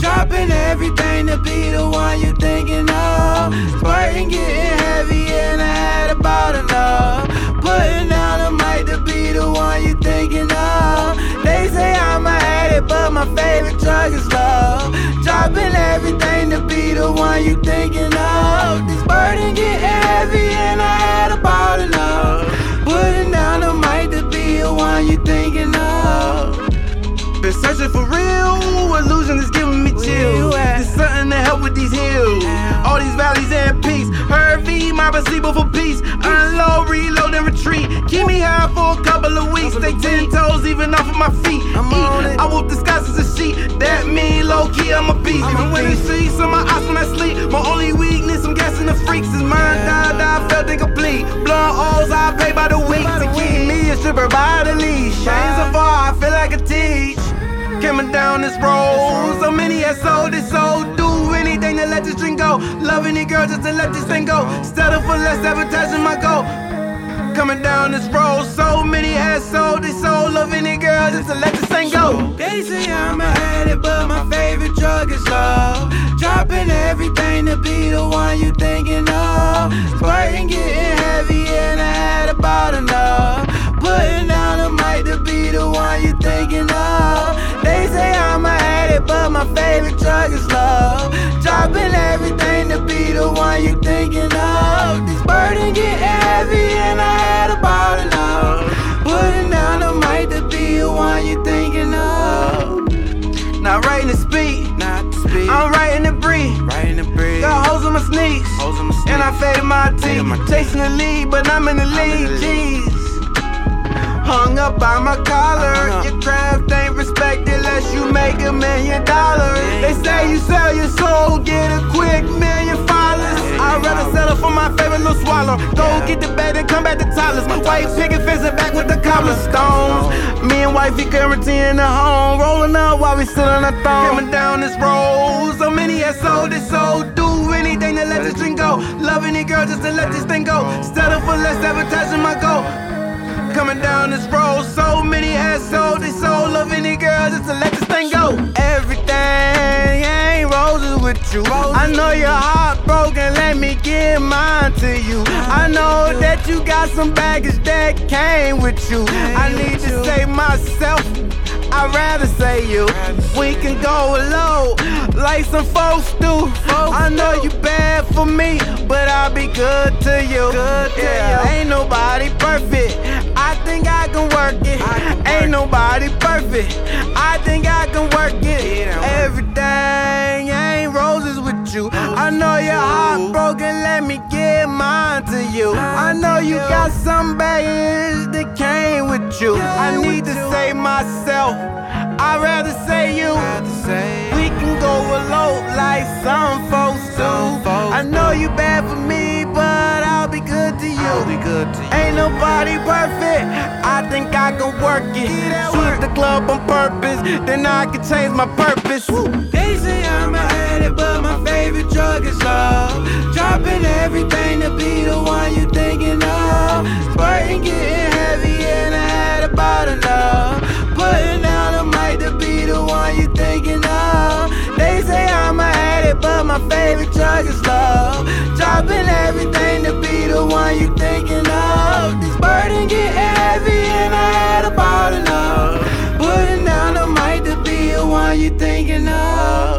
Dropping everything to be the one you're thinking of. Squirting, getting the you're thinking of. This burden getting heavy, and I had about enough. Putting down the mic to be the one you're thinking of. Been searching for real, illusion is giving me chills. There's something to help with these hills, all these valleys and peaks. V, my sleeper for peace. Unload, reload, and retreat. Keep me high for a couple of weeks. Stay ten toes, even off of my feet. I'm on it. I will disguise as a sheet. That mean low key, I'm a beast. I'm Even when they beast. see some my eyes when I sleep. My only weakness, I'm guessing the freaks is mine. Died, I felt incomplete. Blowing O's, I pay by the week. To keep me a stripper by the leash. Chains so far, I feel like a teach. Coming down this road, so many have sold this soul. Do anything to let this dream go. Love any girl just to let this thing go. Settle for less, sabotaging my goal. Coming down this road, my favorite drug is love. Dropping everything to be the one you thinking of. This burden getting heavy, and I had about enough. Putting down the mic to be the one you thinking of. Not writing the speed, Not to speak. I'm writing the breathe. right in the breeze. Got hoes on my sneaks. Hoes on my sneaks. And I faded my teeth. my teeth. Chasing the lead, but I'm in the lead. Jeez. Hung up by my collar. Hung up. My favorite little swallow. Go get the bed and come back to toddlers. White picket fence and back with the cobblestones. Me and wifey guarantee in the home. Rolling up while we sit on the throne. Coming down this road. So many have sold this soul. Do anything to let this dream go. Love any girl just to let this thing go. Settle you. I know you're heartbroken, let me give mine to you. I know that you got some baggage that came with you. I need to save myself. I'd rather say you. We can go low like some folks do. I know you bad for me, but I'll be good to you. Good to yeah, ain't nobody perfect. I think I can work it. Ain't nobody perfect. I think I can work it, I know you're heartbroken. Let me give mine to you. I know you got some baggage that came with you. I need to save myself. I'd rather say you. We can go elope like some folks do. I know you bad for me, but I'll be good to you. I'll be good to you. Ain't nobody perfect. I think I can work it. Shoot the club on purpose, then I can change my purpose. They say I'm a addict, but my favorite drug is love. Dropping everything to be the one you thinking of. Squirting, getting heavy, and I had about enough. Putting down the mic to be the one you thinking of. They say I'm a addict, but my favorite drug is love. Dropping everything to be the one you thinking of. This burden getting heavy, and I had about enough. Putting down the mic to be the one you thinking of.